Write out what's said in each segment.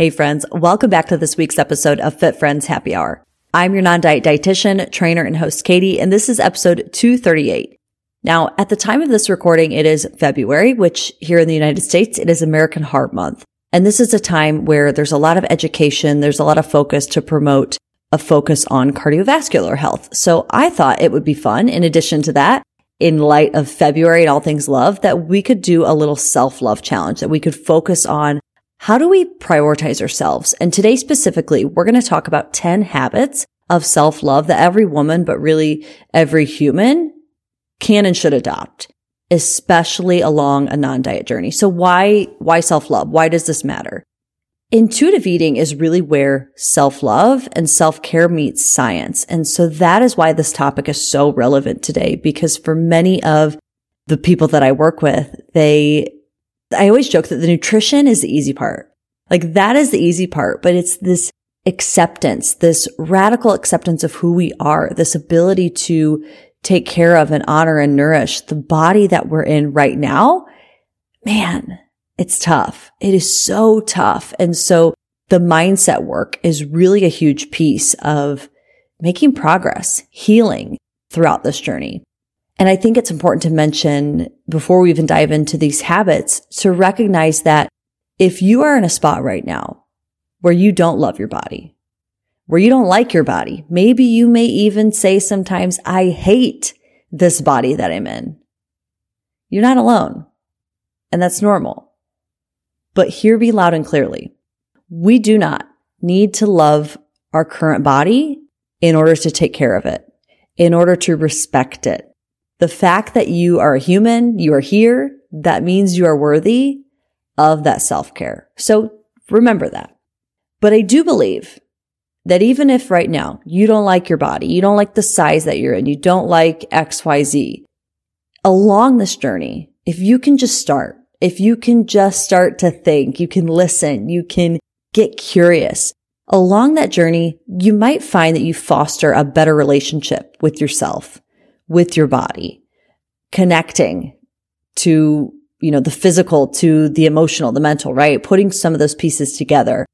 Hey friends, welcome back to this week's episode of Fit Friends Happy Hour. I'm your non-diet dietitian, trainer, and host Katie, and this is episode 238. Now, at the time of this recording, it is February, which here in the United States, it is American Heart Month. And this is a time where there's a lot of education, there's a lot of focus to promote a focus on cardiovascular health. So I thought it would be fun, in addition to that, in light of February and all things love, that we could do a little self-love challenge, that we could focus on how do we prioritize ourselves? And today specifically, we're going to talk about 10 habits of self-love that every woman, but really every human can and should adopt, especially along a non-diet journey. So why, why self-love? Why does this matter? Intuitive eating is really where self-love and self-care meets science. And so that is why this topic is so relevant today, because for many of the people that I work with, they I always joke that the nutrition is the easy part. Like that is the easy part, but it's this acceptance, this radical acceptance of who we are, this ability to take care of and honor and nourish the body that we're in right now. Man, it's tough. It is so tough. And so the mindset work is really a huge piece of making progress, healing throughout this journey. And I think it's important to mention before we even dive into these habits to recognize that if you are in a spot right now where you don't love your body, where you don't like your body, maybe you may even say sometimes, I hate this body that I'm in. You're not alone. And that's normal. But hear me loud and clearly. We do not need to love our current body in order to take care of it, in order to respect it, the fact that you are a human, you are here, that means you are worthy of that self care. So remember that. But I do believe that even if right now you don't like your body, you don't like the size that you're in, you don't like XYZ, along this journey, if you can just start, if you can just start to think, you can listen, you can get curious. Along that journey, you might find that you foster a better relationship with yourself with your body, connecting to, you know, the physical to the emotional, the mental, right? Putting some of those pieces together.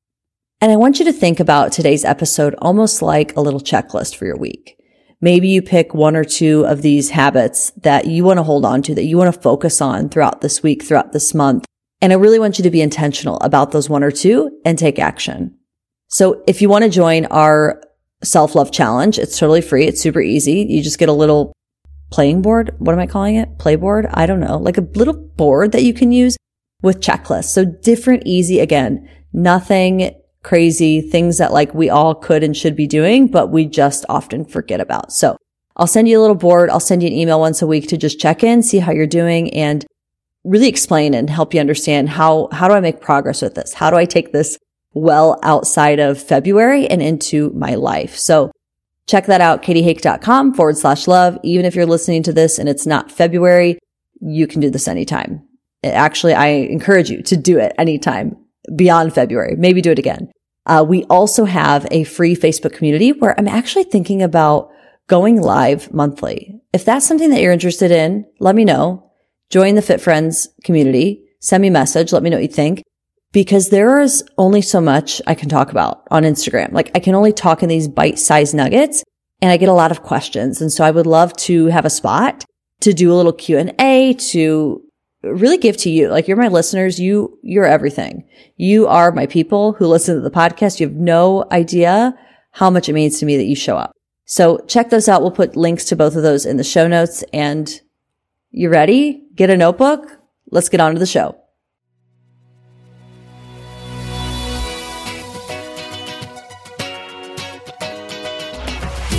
And I want you to think about today's episode almost like a little checklist for your week. Maybe you pick one or two of these habits that you want to hold on to, that you want to focus on throughout this week, throughout this month. And I really want you to be intentional about those one or two and take action. So if you want to join our self love challenge, it's totally free. It's super easy. You just get a little playing board. What am I calling it? Playboard? I don't know. Like a little board that you can use with checklists. So different, easy again, nothing crazy, things that like we all could and should be doing, but we just often forget about. So I'll send you a little board. I'll send you an email once a week to just check in, see how you're doing and really explain and help you understand how, how do I make progress with this? How do I take this well outside of February and into my life? So Check that out, katiehake.com forward slash love. Even if you're listening to this and it's not February, you can do this anytime. Actually, I encourage you to do it anytime beyond February. Maybe do it again. Uh, we also have a free Facebook community where I'm actually thinking about going live monthly. If that's something that you're interested in, let me know. Join the Fit Friends community. Send me a message. Let me know what you think because there is only so much I can talk about on Instagram. Like I can only talk in these bite sized nuggets and I get a lot of questions. And so I would love to have a spot to do a little Q and A to really give to you. Like you're my listeners. You, you're everything. You are my people who listen to the podcast. You have no idea how much it means to me that you show up. So check those out. We'll put links to both of those in the show notes and you ready? Get a notebook. Let's get on to the show.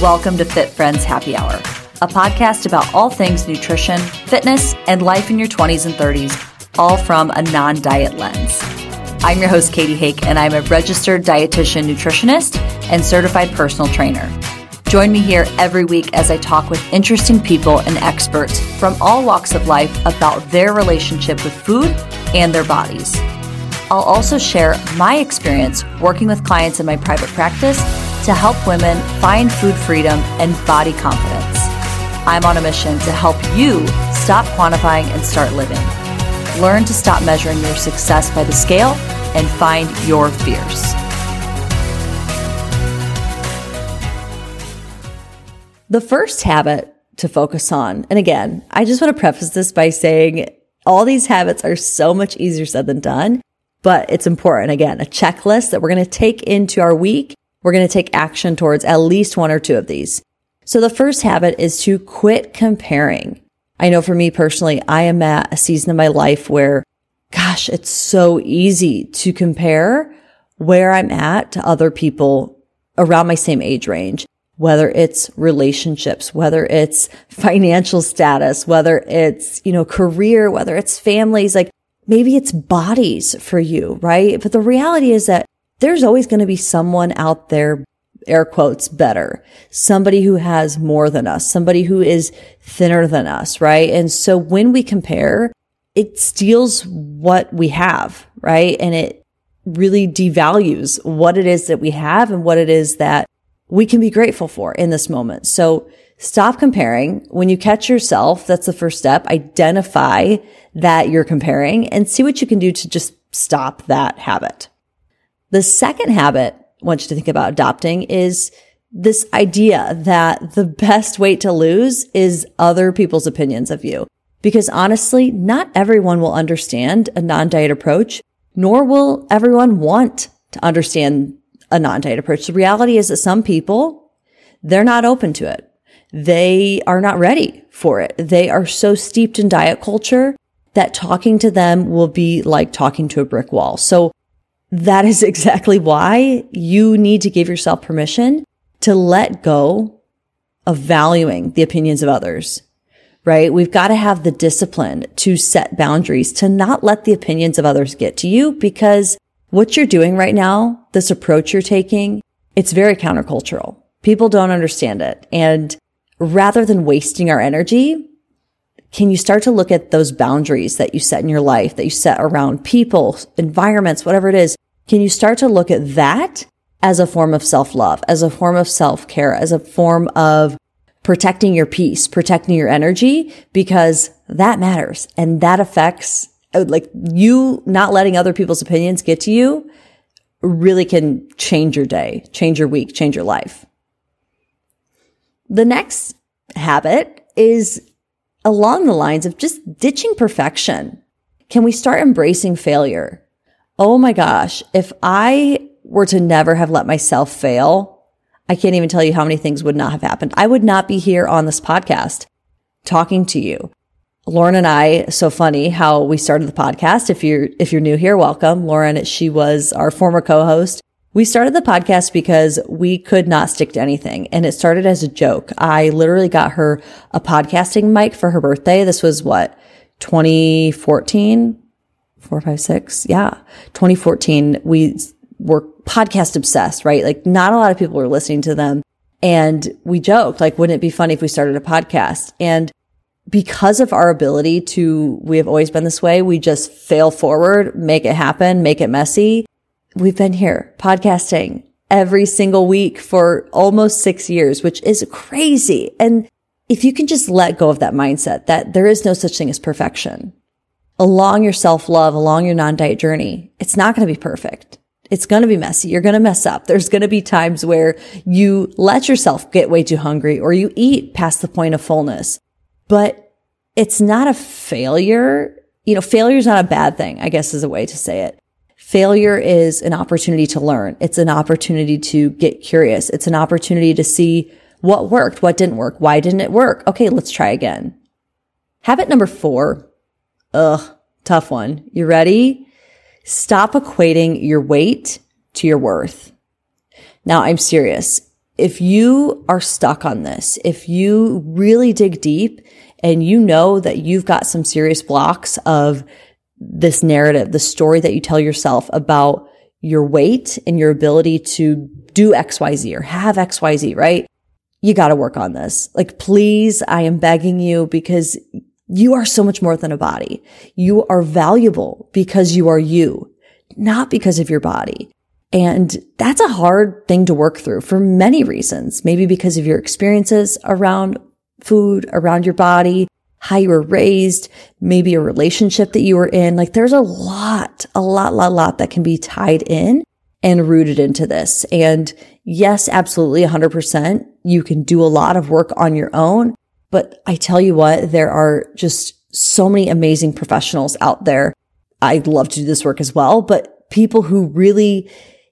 Welcome to Fit Friends Happy Hour, a podcast about all things nutrition, fitness, and life in your 20s and 30s, all from a non diet lens. I'm your host, Katie Hake, and I'm a registered dietitian nutritionist and certified personal trainer. Join me here every week as I talk with interesting people and experts from all walks of life about their relationship with food and their bodies. I'll also share my experience working with clients in my private practice to help women find food freedom and body confidence. I'm on a mission to help you stop quantifying and start living. Learn to stop measuring your success by the scale and find your fears. The first habit to focus on, and again, I just want to preface this by saying all these habits are so much easier said than done, but it's important. Again, a checklist that we're going to take into our week. We're going to take action towards at least one or two of these. So the first habit is to quit comparing. I know for me personally, I am at a season of my life where, gosh, it's so easy to compare where I'm at to other people around my same age range whether it's relationships, whether it's financial status, whether it's, you know, career, whether it's families, like maybe it's bodies for you, right? But the reality is that there's always going to be someone out there, air quotes, better, somebody who has more than us, somebody who is thinner than us, right? And so when we compare, it steals what we have, right? And it really devalues what it is that we have and what it is that we can be grateful for in this moment. So stop comparing. When you catch yourself, that's the first step. Identify that you're comparing and see what you can do to just stop that habit. The second habit I want you to think about adopting is this idea that the best weight to lose is other people's opinions of you. Because honestly, not everyone will understand a non-diet approach, nor will everyone want to understand a non-diet approach. The reality is that some people, they're not open to it. They are not ready for it. They are so steeped in diet culture that talking to them will be like talking to a brick wall. So that is exactly why you need to give yourself permission to let go of valuing the opinions of others, right? We've got to have the discipline to set boundaries, to not let the opinions of others get to you because what you're doing right now, this approach you're taking, it's very countercultural. People don't understand it. And rather than wasting our energy, can you start to look at those boundaries that you set in your life, that you set around people, environments, whatever it is? Can you start to look at that as a form of self love, as a form of self care, as a form of protecting your peace, protecting your energy? Because that matters and that affects uh, like you not letting other people's opinions get to you really can change your day, change your week, change your life. The next habit is along the lines of just ditching perfection. Can we start embracing failure? Oh my gosh. If I were to never have let myself fail, I can't even tell you how many things would not have happened. I would not be here on this podcast talking to you. Lauren and I, so funny how we started the podcast. If you're, if you're new here, welcome. Lauren, she was our former co-host. We started the podcast because we could not stick to anything and it started as a joke. I literally got her a podcasting mic for her birthday. This was what, 2014? Four, five, six. Yeah. 2014. We were podcast obsessed, right? Like not a lot of people were listening to them. And we joked, like, wouldn't it be funny if we started a podcast? And because of our ability to, we have always been this way. We just fail forward, make it happen, make it messy. We've been here podcasting every single week for almost six years, which is crazy. And if you can just let go of that mindset that there is no such thing as perfection along your self love, along your non diet journey, it's not going to be perfect. It's going to be messy. You're going to mess up. There's going to be times where you let yourself get way too hungry or you eat past the point of fullness but it's not a failure. You know, failure is not a bad thing, I guess is a way to say it. Failure is an opportunity to learn. It's an opportunity to get curious. It's an opportunity to see what worked, what didn't work, why didn't it work? Okay, let's try again. Habit number four. Ugh, tough one. You ready? Stop equating your weight to your worth. Now I'm serious if you are stuck on this, if you really dig deep and you know that you've got some serious blocks of this narrative, the story that you tell yourself about your weight and your ability to do XYZ or have XYZ, right? You got to work on this. Like, please, I am begging you because you are so much more than a body. You are valuable because you are you, not because of your body. And that's a hard thing to work through for many reasons. Maybe because of your experiences around food, around your body. How you were raised, maybe a relationship that you were in. Like there's a lot, a lot, lot, lot that can be tied in and rooted into this. And yes, absolutely 100%. You can do a lot of work on your own. But I tell you what, there are just so many amazing professionals out there. I'd love to do this work as well, but people who really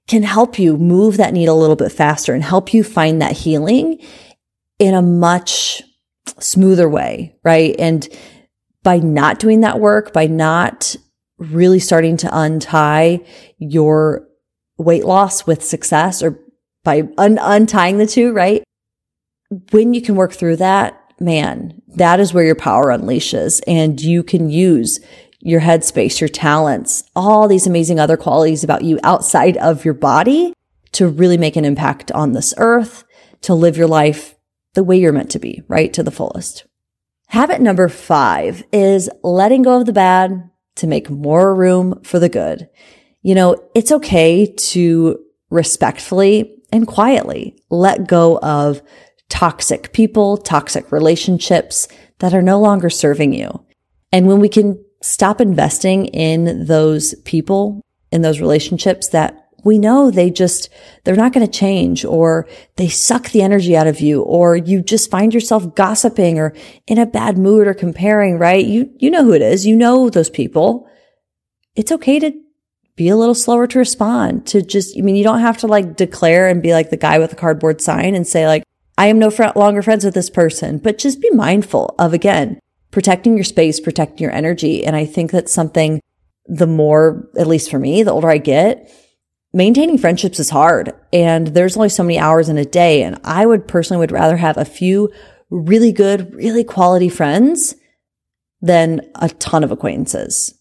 can help you move that needle a little bit faster and help you find that healing in a much smoother way, right? And by not doing that work, by not really starting to untie your weight loss with success or by un- untying the two, right? When you can work through that, man, that is where your power unleashes and you can use your headspace, your talents, all these amazing other qualities about you outside of your body to really make an impact on this earth, to live your life the way you're meant to be, right? To the fullest. Habit number five is letting go of the bad to make more room for the good. You know, it's okay to respectfully and quietly let go of toxic people, toxic relationships that are no longer serving you. And when we can stop investing in those people, in those relationships that we know they just, they're not going to change or they suck the energy out of you or you just find yourself gossiping or in a bad mood or comparing, right? You, you know who it is. You know those people. It's okay to be a little slower to respond to just, I mean, you don't have to like declare and be like the guy with the cardboard sign and say like, I am no fr- longer friends with this person, but just be mindful of again, protecting your space, protecting your energy. And I think that's something the more, at least for me, the older I get, maintaining friendships is hard and there's only so many hours in a day. And I would personally would rather have a few really good, really quality friends than a ton of acquaintances.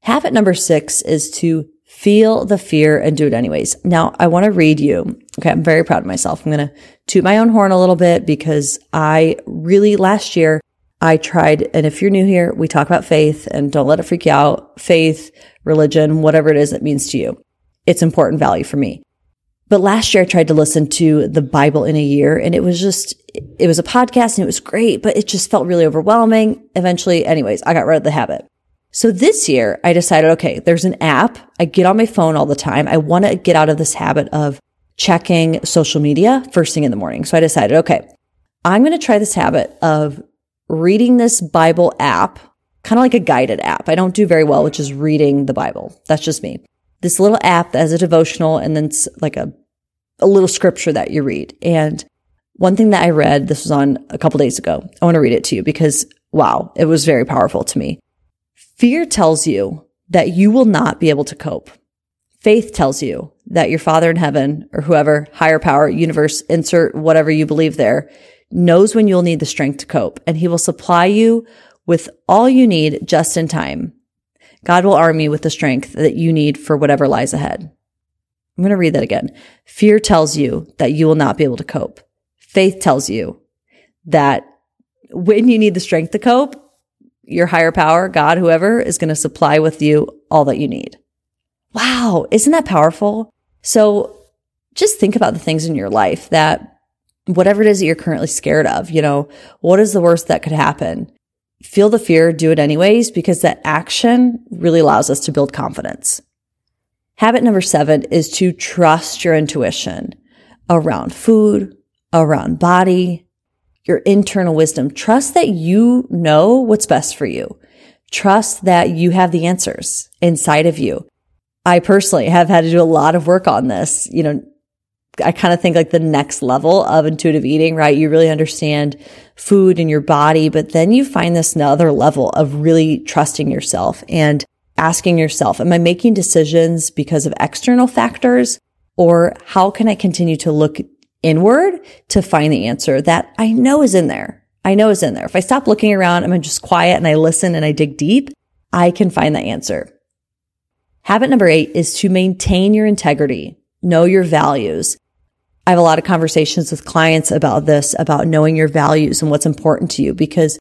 Habit number six is to Feel the fear and do it anyways. Now, I want to read you. Okay. I'm very proud of myself. I'm going to toot my own horn a little bit because I really last year I tried, and if you're new here, we talk about faith and don't let it freak you out. Faith, religion, whatever it is it means to you. It's important value for me. But last year I tried to listen to the Bible in a year and it was just, it was a podcast and it was great, but it just felt really overwhelming. Eventually, anyways, I got rid of the habit. So this year I decided, okay, there's an app. I get on my phone all the time. I want to get out of this habit of checking social media first thing in the morning. So I decided, okay, I'm going to try this habit of reading this Bible app, kind of like a guided app. I don't do very well, which is reading the Bible. That's just me. This little app that has a devotional and then like a, a little scripture that you read. And one thing that I read, this was on a couple days ago. I want to read it to you because wow, it was very powerful to me. Fear tells you that you will not be able to cope. Faith tells you that your father in heaven or whoever, higher power, universe, insert whatever you believe there, knows when you'll need the strength to cope and he will supply you with all you need just in time. God will arm you with the strength that you need for whatever lies ahead. I'm going to read that again. Fear tells you that you will not be able to cope. Faith tells you that when you need the strength to cope, your higher power, God, whoever is going to supply with you all that you need. Wow. Isn't that powerful? So just think about the things in your life that whatever it is that you're currently scared of, you know, what is the worst that could happen? Feel the fear, do it anyways, because that action really allows us to build confidence. Habit number seven is to trust your intuition around food, around body, your internal wisdom. Trust that you know what's best for you. Trust that you have the answers inside of you. I personally have had to do a lot of work on this. You know, I kind of think like the next level of intuitive eating, right? You really understand food and your body, but then you find this another level of really trusting yourself and asking yourself, am I making decisions because of external factors? Or how can I continue to look inward to find the answer that I know is in there. I know is in there. If I stop looking around, I'm just quiet and I listen and I dig deep, I can find the answer. Habit number eight is to maintain your integrity, know your values. I have a lot of conversations with clients about this, about knowing your values and what's important to you because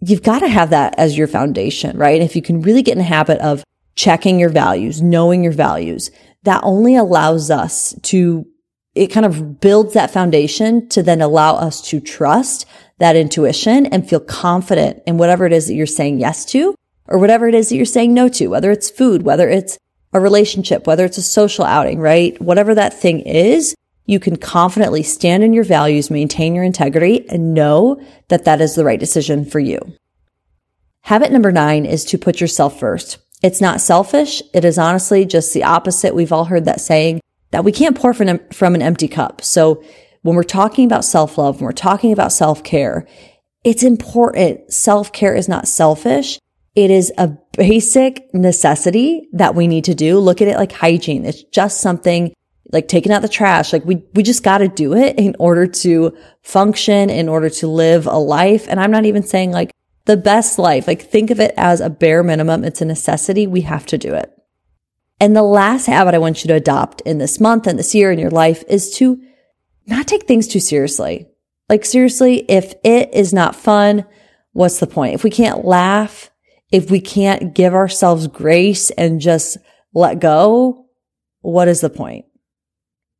you've got to have that as your foundation, right? If you can really get in the habit of checking your values, knowing your values, that only allows us to it kind of builds that foundation to then allow us to trust that intuition and feel confident in whatever it is that you're saying yes to or whatever it is that you're saying no to, whether it's food, whether it's a relationship, whether it's a social outing, right? Whatever that thing is, you can confidently stand in your values, maintain your integrity and know that that is the right decision for you. Habit number nine is to put yourself first. It's not selfish. It is honestly just the opposite. We've all heard that saying that we can't pour from, from an empty cup. So when we're talking about self love, when we're talking about self care, it's important. Self care is not selfish. It is a basic necessity that we need to do. Look at it like hygiene. It's just something like taking out the trash. Like we, we just got to do it in order to function, in order to live a life. And I'm not even saying like the best life. Like think of it as a bare minimum. It's a necessity. We have to do it. And the last habit I want you to adopt in this month and this year in your life is to not take things too seriously. Like seriously, if it is not fun, what's the point? If we can't laugh, if we can't give ourselves grace and just let go, what is the point?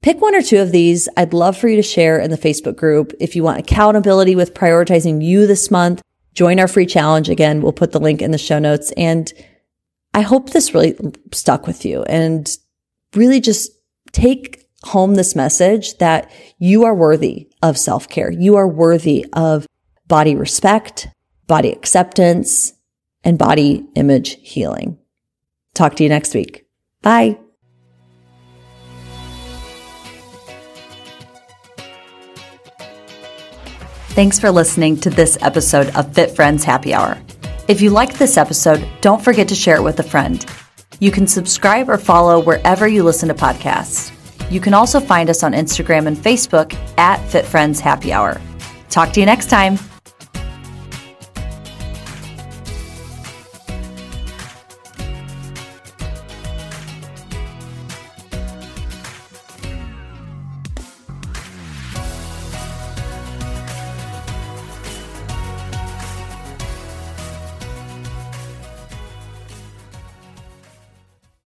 Pick one or two of these. I'd love for you to share in the Facebook group. If you want accountability with prioritizing you this month, join our free challenge. Again, we'll put the link in the show notes. And I hope this really stuck with you and really just take home this message that you are worthy of self care. You are worthy of body respect, body acceptance, and body image healing. Talk to you next week. Bye. Thanks for listening to this episode of Fit Friends Happy Hour. If you liked this episode, don't forget to share it with a friend. You can subscribe or follow wherever you listen to podcasts. You can also find us on Instagram and Facebook at Fit Friends Happy Hour. Talk to you next time.